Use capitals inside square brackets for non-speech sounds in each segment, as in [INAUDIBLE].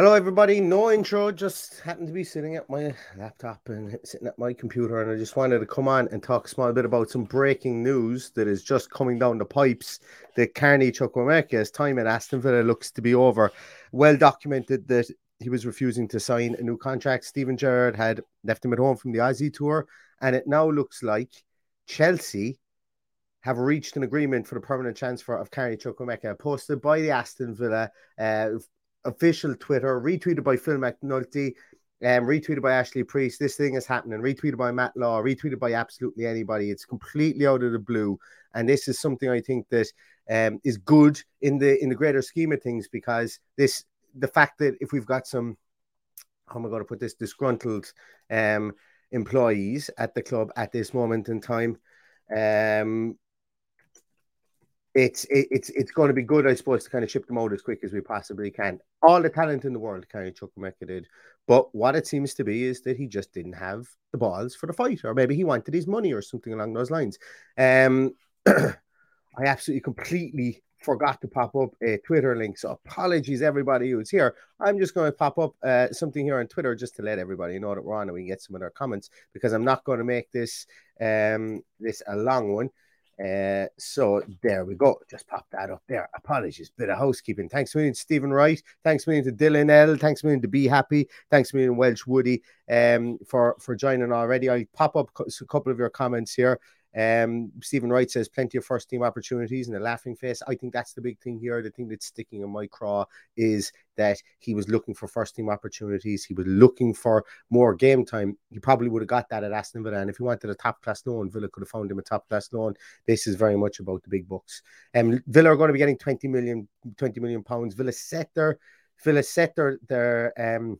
Hello, everybody. No intro, just happened to be sitting at my laptop and sitting at my computer, and I just wanted to come on and talk a small bit about some breaking news that is just coming down the pipes. That Carney Chukwuemeka's time at Aston Villa looks to be over. Well documented that he was refusing to sign a new contract. Steven Gerrard had left him at home from the Aussie tour, and it now looks like Chelsea have reached an agreement for the permanent transfer of Carney Chukwuemeka, posted by the Aston Villa uh, official Twitter, retweeted by Phil McNulty, um, retweeted by Ashley Preece. This thing is happening. Retweeted by Matt Law. Retweeted by absolutely anybody. It's completely out of the blue, and this is something I think that um, is good in the in the greater scheme of things because this the fact that if we've got some how am I going to put this disgruntled um, employees at the club at this moment in time. Um, it's it, it's it's going to be good, I suppose, to kind of ship them out as quick as we possibly can. All the talent in the world, Carney Chukwuemeka did, but what it seems to be is that he just didn't have the balls for the fight, or maybe he wanted his money or something along those lines. Um, [CLEARS THROAT] I absolutely completely forgot to pop up a Twitter link, so apologies everybody who's here. I'm just going to pop up uh, something here on Twitter just to let everybody know that we're on and we can get some of their comments because I'm not going to make this um this a long one. Uh, so there we go. Just pop that up there. Apologies, bit of housekeeping. Thanks a million to Stephen Wright. Thanks million to Dylan L. Thanks million to Be Happy. Thanks a million Welsh Woody um, for for joining already. I'll pop up a couple of your comments here. Um, Stephen Wright says plenty of first team opportunities and a laughing face. I think that's the big thing here. The thing that's sticking in my craw is that he was looking for first team opportunities. He was looking for more game time. He probably would have got that at Aston Villa. And if he wanted a top class loan, Villa could have found him a top class loan. This is very much about the big bucks. Um, Villa are going to be getting 20 million, 20 million pounds. Villa set their Villa set their their um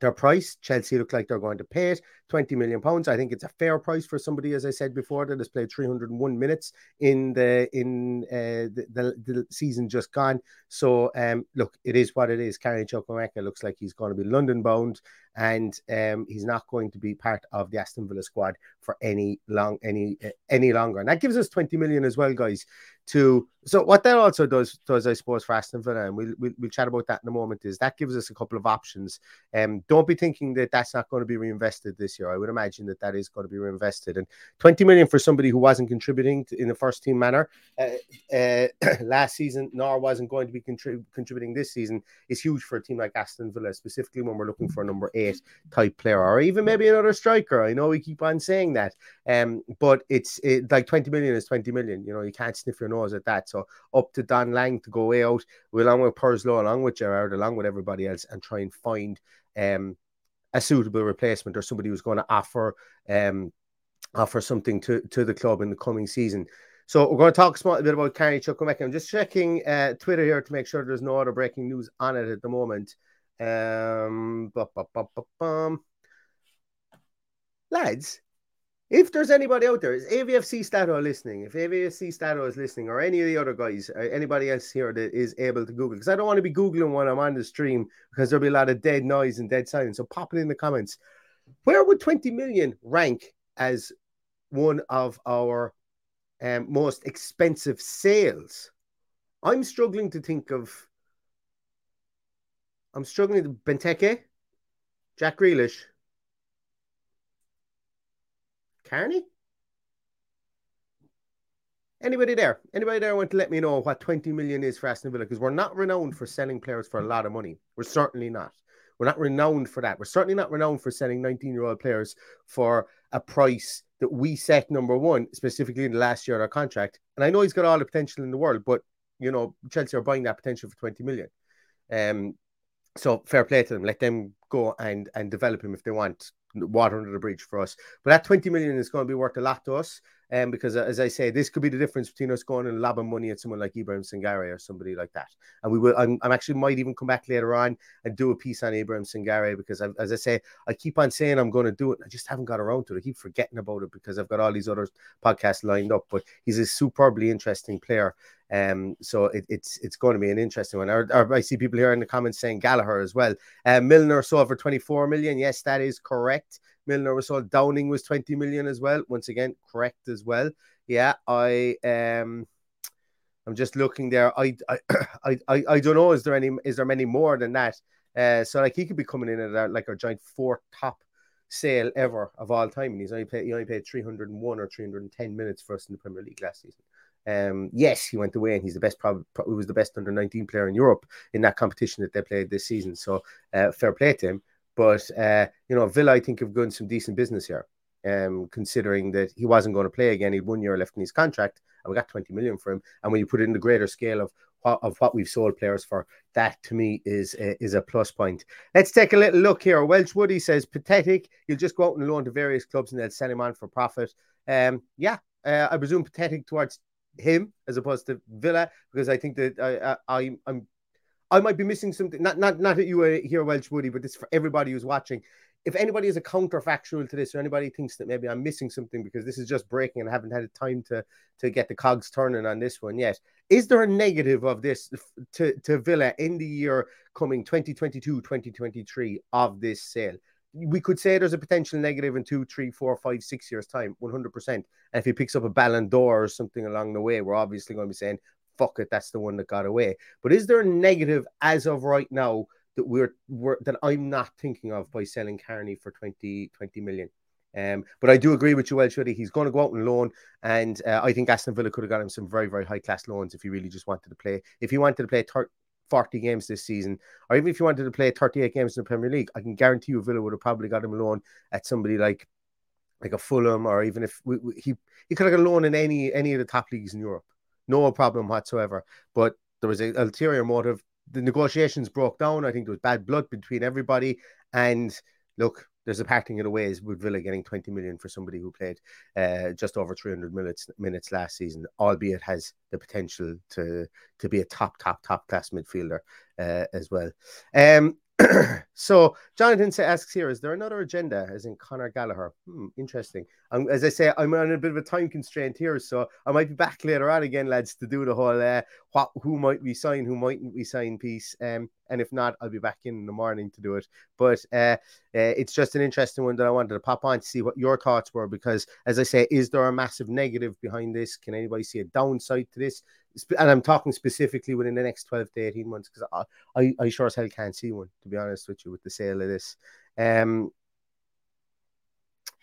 their price. Chelsea look like they're going to pay it 20 million pounds. I think it's a fair price for somebody, as I said before, that has played 301 minutes in the in uh, the, the, the season just gone. So um, look, it is what it is. Carney Chukwuemeka looks like he's going to be London bound, and um, he's not going to be part of the Aston Villa squad for any long any uh, any longer. And that gives us 20 million as well, guys. To so what that also does does I suppose for Aston Villa, and we'll, we'll we'll chat about that in a moment. Is that gives us a couple of options. Um, don't be thinking that that's not going to be reinvested this year. I would imagine that that is going to be reinvested. And 20 million for somebody who wasn't contributing to, in the first team manner uh, uh, [COUGHS] last season, nor wasn't going to be contrib- contributing this season, is huge for a team like Aston Villa, specifically when we're looking for a number eight type player or even maybe another striker. I know we keep on saying that, um, but it's it, like 20 million is 20 million. You know, you can't sniff your nose at that. So up to Johan Lange to go way out, along with Purslow, along with Gerrard, along with everybody else, and try and find um, a suitable replacement or somebody who's going to offer um, offer something to, to the club in the coming season. So we're going to talk a bit about Carney Chukwuemeka. I'm just checking uh, Twitter here to make sure there's no other breaking news on it at the moment. Um, bu- bu- bu- bu- bum. lads, if there's anybody out there, is AVFC Stato listening? If AVFC Stato is listening, or any of the other guys, anybody else here that is able to Google, because I don't want to be Googling when I'm on the stream because there'll be a lot of dead noise and dead silence. So pop it in the comments. Where would 20 million rank as one of our um, most expensive sales? I'm struggling to think of. I'm struggling to Benteke, Jack Grealish, Carney? Anybody there? Anybody there want to let me know what 20 million is for Aston Villa? Because we're not renowned for selling players for a lot of money. We're certainly not. We're not renowned for that. We're certainly not renowned for selling 19 year old players for a price that we set number one, specifically in the last year of our contract. And I know he's got all the potential in the world, but you know, Chelsea are buying that potential for 20 million. Um, so fair play to them. Let them go and and develop him if they want water under the bridge for us. But that 20 million is going to be worth a lot to us. Um, because uh, as I say, this could be the difference between us going and lobbing money at someone like Ibrahim Sangare or somebody like that. And we will. I'm, I'm, actually might even come back later on and do a piece on Ibrahim Sangare because, I, as I say, I keep on saying I'm going to do it. I just haven't got around to it. I keep forgetting about it because I've got all these other podcasts lined up. But he's a superbly interesting player. Um, so it, it's it's going to be an interesting one. Or, I see people here in the comments saying Gallagher as well. Uh, Milner sold for 24 million. Yes, that is correct. Was sold. Downing was 20 million as well. Once again, correct as well. Yeah, I um I'm just looking there. I [COUGHS] I I, I, don't know. Is there any is there many more than that? Uh, so like he could be coming in at like our giant fourth top sale ever of all time, and he's only paid he only paid 301 or 310 minutes for us in the Premier League last season. Um, yes, he went away and he's the best, probably, probably was the best under 19 player in Europe in that competition that they played this season. So uh, fair play to him. But uh, you know, Villa, I think have done some decent business here. Um, considering that he wasn't going to play again, he had one year left in his contract, and we got 20 million for him. And when you put it in the greater scale of what, of what we've sold players for, that to me is a, is a plus point. Let's take a little look here. Welsh Woody says pathetic. You'll just go out and loan to various clubs and they'll sell him on for profit. Um, yeah, uh, I presume pathetic towards him as opposed to Villa because I think that I, I I'm I might be missing something. Not not not that you were here, Welsh Woody, but this for everybody who's watching. If anybody is a counterfactual to this, or anybody thinks that maybe I'm missing something because this is just breaking and I haven't had time to to get the cogs turning on this one yet, is there a negative of this to, to Villa in the year coming 2022 2023 of this sale? we could say there's a potential negative in two, three, four, five, six years' time, 100%. And if he picks up a Ballon d'Or or something along the way, we're obviously going to be saying, fuck it, that's the one that got away. But is there a negative as of right now that we're, we're that I'm not thinking of by selling Carney for 20, 20 million? Um, but I do agree with you, Welsh. He's going to go out on loan, and uh, I think Aston Villa could have got him some very, very high class loans if he really just wanted to play. If he wanted to play thir- 40 games this season, or even if you wanted to play 38 games in the Premier League, I can guarantee you Villa would have probably got him a loan at somebody like like a Fulham, or even if we, we, he he could have got a loan in any any of the top leagues in Europe, no problem whatsoever. But there was an ulterior motive. The negotiations broke down. I think there was bad blood between everybody, and look, there's a parting of the ways with Villa getting 20 million for somebody who played uh, just over 300 minutes minutes last season, albeit has the potential to to be a top, top, top class midfielder uh, as well. Um, [CLEARS THROAT] so Jonathan asks here: Is there another agenda, as in Conor Gallagher? Hmm, interesting. Um, as I say, I'm on a bit of a time constraint here, so I might be back later on again, lads, to do the whole uh, what who might we sign, who mightn't we sign piece. Um, and if not, I'll be back in, in the morning to do it. But uh, uh, it's just an interesting one that I wanted to pop on to see what your thoughts were, because as I say, is there a massive negative behind this? Can anybody see a downside to this? and I'm talking specifically within the next 12 to 18 months because I, I, I, sure as hell can't see one, to be honest with you, with the sale of this. Um,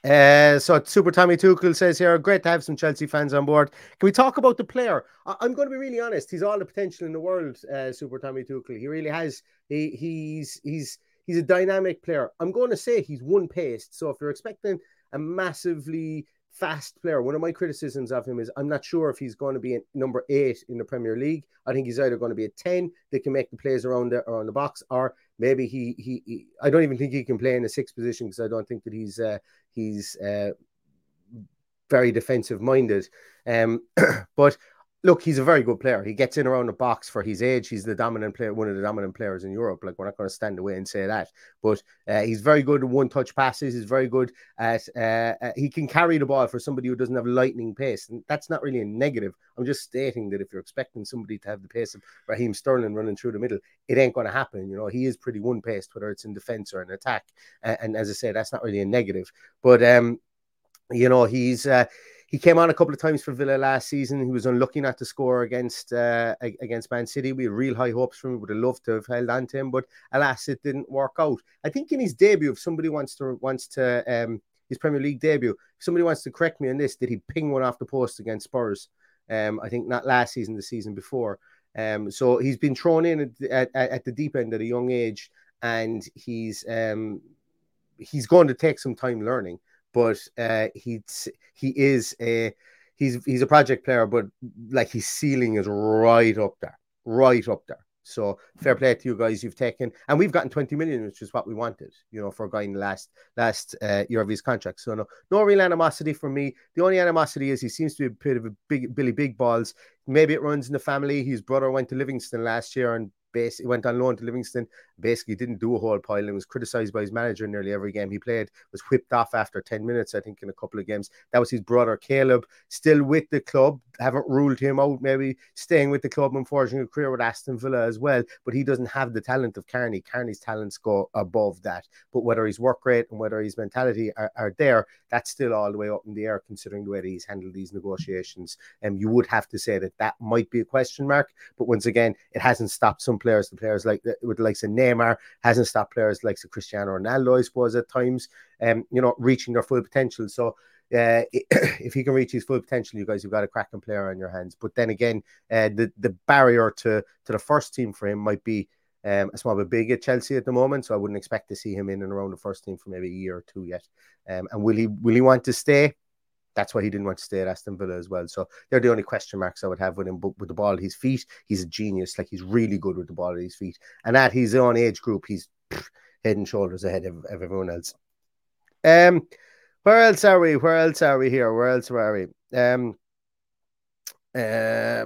uh, so Super Tommy Tuchel says here, great to have some Chelsea fans on board. Can we talk about the player? I- am going to be really honest. He's all the potential in the world, uh, Super Tommy Tuchel. He really has. He he's he's he's a dynamic player. I'm going to say he's one paced. So if you're expecting a massively fast player. One of my criticisms of him is I'm not sure if he's going to be number eight in the Premier League. I think he's either going to be a 10 that can make the plays around the around the box, or maybe he he, he I don't even think he can play in a six position because I don't think that he's uh, he's uh, very defensive minded. Um, [CLEARS THROAT] but look, he's a very good player. He gets in around the box for his age. He's the dominant player, one of the dominant players in Europe. Like we're not going to stand away and say that, but uh, he's very good at one-touch passes. He's very good at. Uh, uh, he can carry the ball for somebody who doesn't have lightning pace, and that's not really a negative. I'm just stating that if you're expecting somebody to have the pace of Raheem Sterling running through the middle, it ain't going to happen. You know, he is pretty one-paced, whether it's in defense or in attack. and, as I say, that's not really a negative. But um, you know, he's. He came on a couple of times for Villa last season. He was unlucky not to score against uh, against Man City. We had real high hopes from him. Would have loved to have held on to him, but alas, it didn't work out. I think in his debut, if somebody wants to wants to um, his Premier League debut, if somebody wants to correct me on this, did he ping one off the post against Spurs? Um, I think not last season, the season before. Um, so he's been thrown in at, at, at, the deep end at a young age, and he's um, he's going to take some time learning but uh, he's he is a he's he's a project player, but like his ceiling is right up there, right up there. So fair play to you guys. You've taken, and we've gotten 20 million, which is what we wanted, you know, for a guy in the last last uh, year of his contract. So no, no real animosity for me. The only animosity is he seems to be a bit of a big Billy Big Balls. Maybe it runs in the family. His brother went to Livingston last year and basically went on loan to Livingston, basically didn't do a whole pile and was criticised by his manager in nearly every game he played, was whipped off after 10 minutes, I think, in a couple of games. That was his brother Caleb, still with the club, haven't ruled him out, maybe staying with the club and forging a career with Aston Villa as well, but he doesn't have the talent of Carney. Carney's talents go above that. But whether his work rate and whether his mentality are, are there, that's still all the way up in the air considering the way that he's handled these negotiations. And um, you would have to say that that might be a question mark, but once again, it hasn't stopped some players, the players like with the likes of Neymar, hasn't stopped players like Cristiano Ronaldo, I suppose, at times, um, you know, reaching their full potential. So uh, [CLEARS THROAT] if he can reach his full potential, you guys have got a cracking player on your hands. But then again, uh, the the barrier to to the first team for him might be um, a small bit big at Chelsea at the moment. So I wouldn't expect to see him in and around the first team for maybe a year or two yet. Um, and will he will he want to stay? That's why he didn't want to stay at Aston Villa as well. So they're the only question marks I would have with him. But with the ball at his feet, he's a genius. Like he's really good with the ball at his feet. And at his own age group, he's pff, head and shoulders ahead of, of everyone else. Um, where else are we? Where else are we here? Where else are we? Um, uh,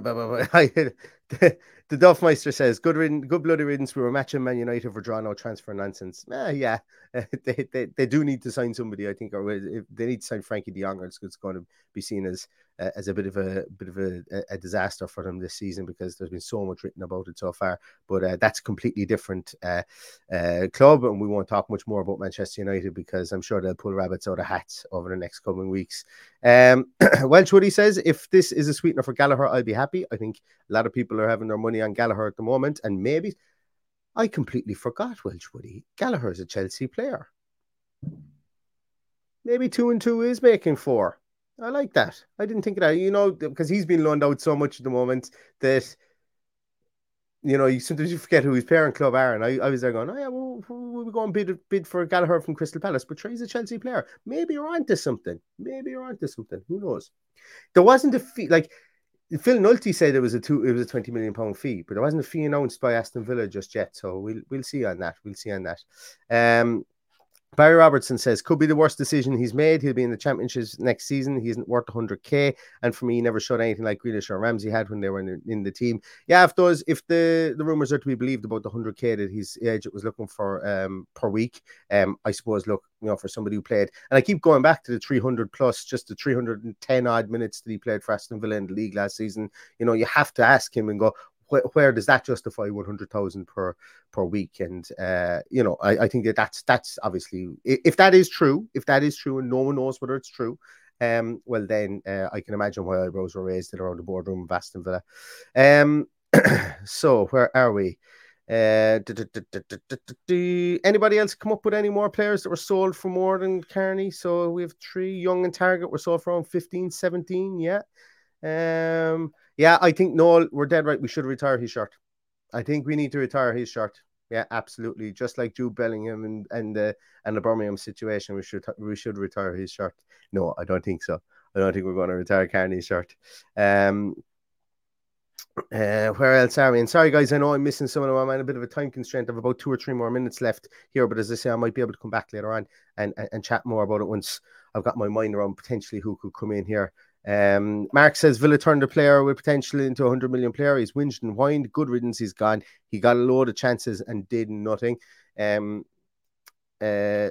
[LAUGHS] the Duffmeister says, "Good, ridden, good bloody riddance. We were matching Man United for draw no transfer nonsense." Uh, yeah, [LAUGHS] they, they, they do need to sign somebody, I think, or if they need to sign Frenkie De Jong. It's going to be seen as uh, as a bit of a bit of a, a, disaster for them this season because there's been so much written about it so far. But uh, that's a completely different uh, uh, club, and we won't talk much more about Manchester United because I'm sure they'll pull rabbits out of hats over the next coming weeks. Um, [CLEARS THROAT] Woody says, if this is a sweetener for Gallagher, I'll be happy. I think a lot of people are having their money on Gallagher at the moment, and maybe I completely forgot Welsh Woody. Gallagher is a Chelsea player. Maybe two and two is making four. I like that. I didn't think of that. You know, because he's been loaned out so much at the moment that you know, you sometimes you forget who his parent club are. And I, I was there going, oh yeah, well, we're going bid bid for Gallagher from Crystal Palace, but he's a Chelsea player. Maybe you're onto something. Maybe you're onto something. Who knows? There wasn't a fee like Phil Nulty said it was a two, it was a twenty million pound fee, but there wasn't a fee announced by Aston Villa just yet. So we'll we'll see on that. We'll see on that. Um, Barry Robertson says could be the worst decision he's made. He'll be in the championships next season. He isn't worth 100k, and for me, he never showed anything like Grealish or Ramsey had when they were in the, in the team. Yeah, if those, if the the rumors are to be believed about the 100k that his agent was looking for um, per week, um, I suppose look, you know, for somebody who played, and I keep going back to the 300 plus, just the 310 odd minutes that he played for Aston Villa in the league last season. You know, you have to ask him and go, where, where does that justify 100,000 per per week? And uh, you know, I, I think that that's that's obviously if that is true, if that is true, and no one knows whether it's true, um, well then uh, I can imagine why eyebrows were raised around the boardroom of Aston Villa. Um, [CLEARS THROAT] so where are we? Uh, anybody else come up with any more players that were sold for more than Carney? So we have three young and target were sold for around 15, 17. Yeah. Um, yeah, I think Noel, we're dead right. We should retire his shirt. I think we need to retire his shirt. Yeah, absolutely. Just like Jude Bellingham and and the and the Birmingham situation, we should we should retire his shirt. No, I don't think so. I don't think we're going to retire Carney's shirt. Um, uh, where else are we? And sorry, guys, I know I'm missing some of them. I'm on a bit of a time constraint. Have about two or three more minutes left here, but as I say, I might be able to come back later on and, and, and chat more about it once I've got my mind around potentially who could come in here Um, Mark says Villa turned a player with potential into a 100 million player. He's whinged and whined. Good riddance. He's gone. He got a load of chances and did nothing. Um, uh,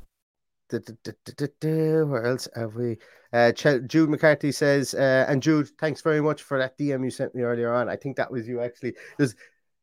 Where else have we? Uh, Jude McCarthy says, uh, and Jude, thanks very much for that DM you sent me earlier on. I think that was you actually. There's,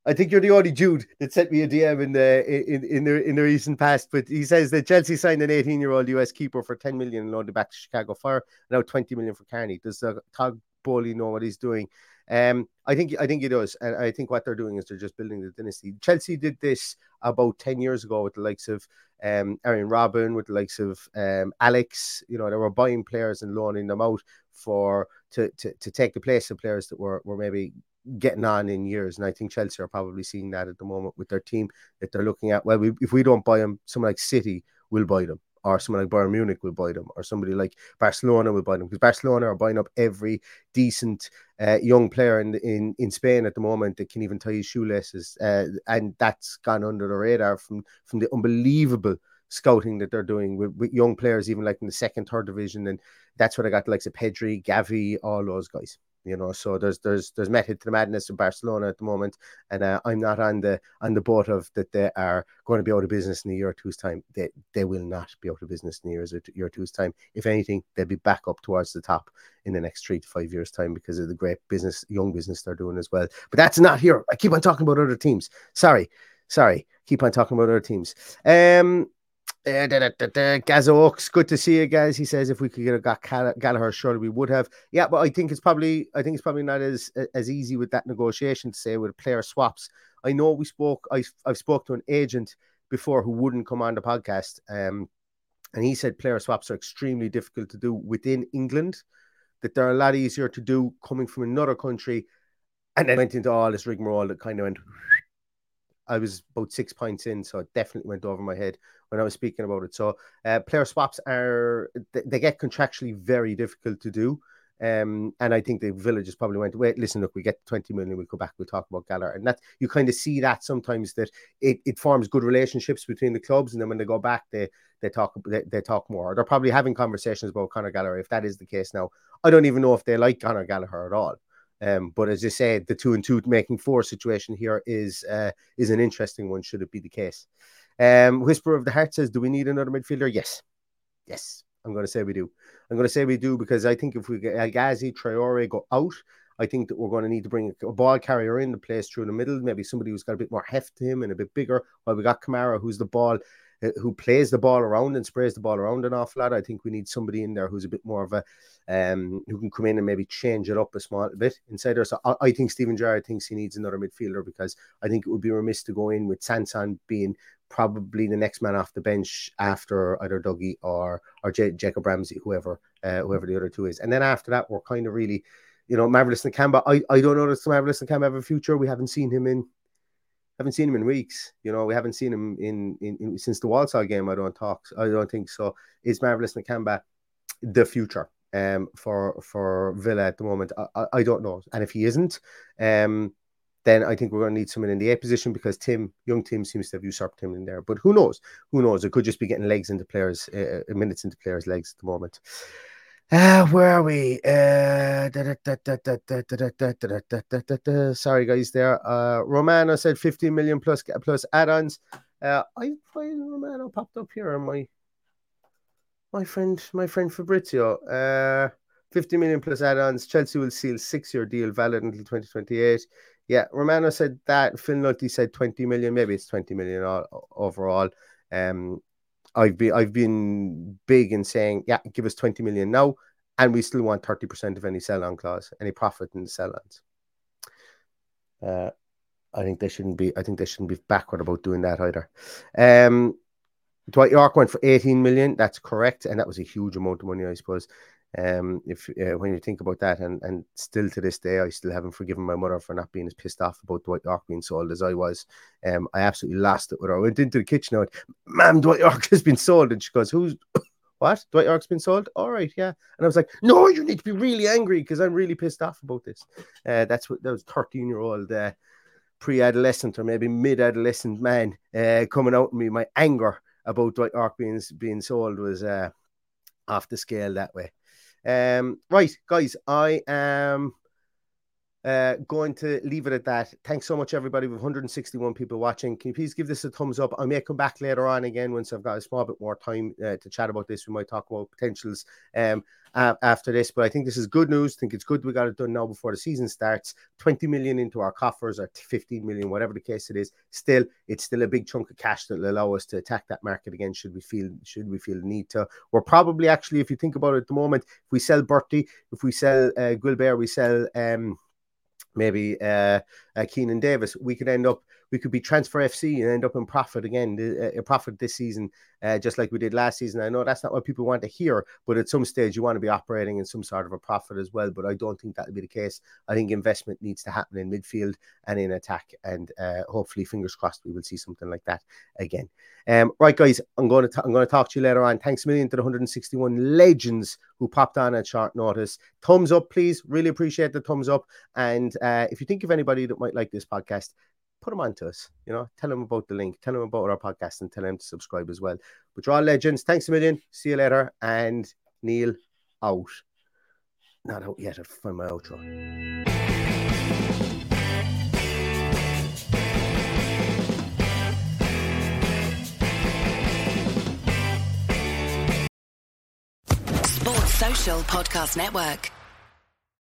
I think you're the only Jude that sent me a DM in the in in the in the recent past. But he says that Chelsea signed an 18 year old US keeper for 10 million and loaned it back to Chicago Fire. Now 20 million for Carney. Does uh, Todd Boehly know what he's doing? Um, I think I think he does, and I think what they're doing is they're just building the dynasty. Chelsea did this about 10 years ago with the likes of um, Arjen Robben, with the likes of um, Alex. You know, they were buying players and loaning them out for to to, to take the place of players that were, were maybe getting on in years. And I think Chelsea are probably seeing that at the moment with their team that they're looking at. Well, we, if we don't buy them, someone like City will buy them. Or someone like Bayern Munich will buy them, or somebody like Barcelona will buy them, because Barcelona are buying up every decent uh, young player in, in in Spain at the moment that can even tie his shoelaces, uh, and that's gone under the radar from from the unbelievable scouting that they're doing with, with young players, even like in the second, third division, and that's what I got the likes Pedri, Gavi, all those guys. You know, so there's there's there's method to the madness in Barcelona at the moment, and uh, I'm not on the on the boat of that they are going to be out of business in a year or two's time. They they will not be out of business in a year or, two, year or two's time. If anything, they'll be back up towards the top in the next three to five years' time because of the great business, young business they're doing as well. But that's not here. I keep on talking about other teams. Sorry, sorry. Keep on talking about other teams. Um, uh, da, da, da, da. Gaz Oaks, good to see you guys. He says if we could got Gal- Gallagher, surely we would have. Yeah, but I think it's probably I think it's probably not as as easy with that negotiation to say with player swaps. I know we spoke. I I've spoke to an agent before who wouldn't come on the podcast, um, and he said player swaps are extremely difficult to do within England. That they're a lot easier to do coming from another country, and then went into all this rigmarole that kind of went. I was about six points in, so it definitely went over my head when I was speaking about it. So, uh, player swaps are they, they get contractually very difficult to do. Um, and I think the villagers probably went, wait, listen, look, we get 20 million, we'll go back, we'll talk about Gallagher. And that you kind of see that sometimes that it, it forms good relationships between the clubs, and then when they go back, they they talk they, they talk more. They're probably having conversations about Conor Gallagher if that is the case now. I don't even know if they like Conor Gallagher at all. Um, but as you said, the two and two making four situation here is uh, is an interesting one. Should it be the case? Um, Whisper of the Heart says, "Do we need another midfielder?" Yes, yes. I'm going to say we do. I'm going to say we do because I think if we get El Traore go out, I think that we're going to need to bring a ball carrier in to place through the middle. Maybe somebody who's got a bit more heft to him and a bit bigger. While we got Kamara, who's the ball, who plays the ball around and sprays the ball around an awful lot. I think we need somebody in there who's a bit more of a, um, who can come in and maybe change it up a small bit inside there. So I, I think Steven Gerrard thinks he needs another midfielder because I think it would be remiss to go in with Sanson being probably the next man off the bench after either Dougie or or J- Jacob Ramsey, whoever uh, whoever the other two is. And then after that, we're kind of really, you know, Marvelous Nakamba. I, I don't know if Marvelous Nakamba have a future. We haven't seen him in haven't seen him in weeks. You know, we haven't seen him in, in, in since the Walsall game. I don't talk. I don't think so. Is Marvelous Nakamba the future um for for Villa at the moment? I, I, I don't know. And if he isn't, um then I think we're going to need someone in the A position because Tim, young Tim, seems to have usurped him in there. But who knows? Who knows? It could just be getting legs into players, uh, minutes into players' legs at the moment. Uh, where are we? Uh, sorry, guys. There. Uh, Romano said 15 million plus plus add-ons. Uh, I find Romano popped up here on my my friend, my friend Fabrizio. Uh, 50 million plus add-ons. Chelsea will seal six-year deal valid until 2028. Yeah, Romano said that. Phil Nulty said 20 million. Maybe it's 20 million all, overall. Um, I've been I've been big in saying, yeah, give us 20 million now, and we still want 30% of any sell-on clause, any profit in the sell-ons. Uh, I think they shouldn't be. I think they shouldn't be backward about doing that either. Um, Dwight Yorke went for 18 million. That's correct, and that was a huge amount of money, I suppose. Um, if uh, when you think about that, and and still to this day, I still haven't forgiven my mother for not being as pissed off about Dwight Yorke being sold as I was. Um, I absolutely lost it with her. I went into the kitchen and went, "Ma'am, Dwight Yorke has been sold," and she goes, "Who's?" [COUGHS] What? Dwight Yorke's been sold? All right, yeah. And I was like, no, you need to be really angry because I'm really pissed off about this. Uh, that's what that was 13 year old uh, pre-adolescent or maybe mid-adolescent man uh, coming out me. My anger about Dwight Yorke being being sold was uh, off the scale that way. Um, right, guys, I am uh, going to leave it at that. Thanks so much, everybody. With 161 people watching, can you please give this a thumbs up? I may come back later on again once I've got a small bit more time uh, to chat about this. We might talk about potentials um, uh, after this, but I think this is good news. I think it's good we got it done now before the season starts. 20 million into our coffers, or 15 million, whatever the case it is. Still, it's still a big chunk of cash that will allow us to attack that market again. Should we feel should we feel the need to? We're probably actually, if you think about it at the moment, if we sell Bertie, if we sell uh, Guilbert, we sell. Um, maybe uh, uh, Keinan Davis, we could end up, we could be transfer FC and end up in profit again, a uh, profit this season, uh, just like we did last season. I know that's not what people want to hear, but at some stage you want to be operating in some sort of a profit as well. But I don't think that will be the case. I think investment needs to happen in midfield and in attack, and uh, hopefully, fingers crossed, we will see something like that again. Um, right, guys, I'm going to t- I'm going to talk to you later on. Thanks a million to the 161 legends who popped on at short notice. Thumbs up, please. Really appreciate the thumbs up. And uh, if you think of anybody that might like this podcast, put them on to us. You know, tell them about the link, tell them about our podcast, and tell them to subscribe as well. But you're all legends. Thanks a million. See you later. And Neil out. Not out yet. I'll find my outro. Sports Social Podcast Network.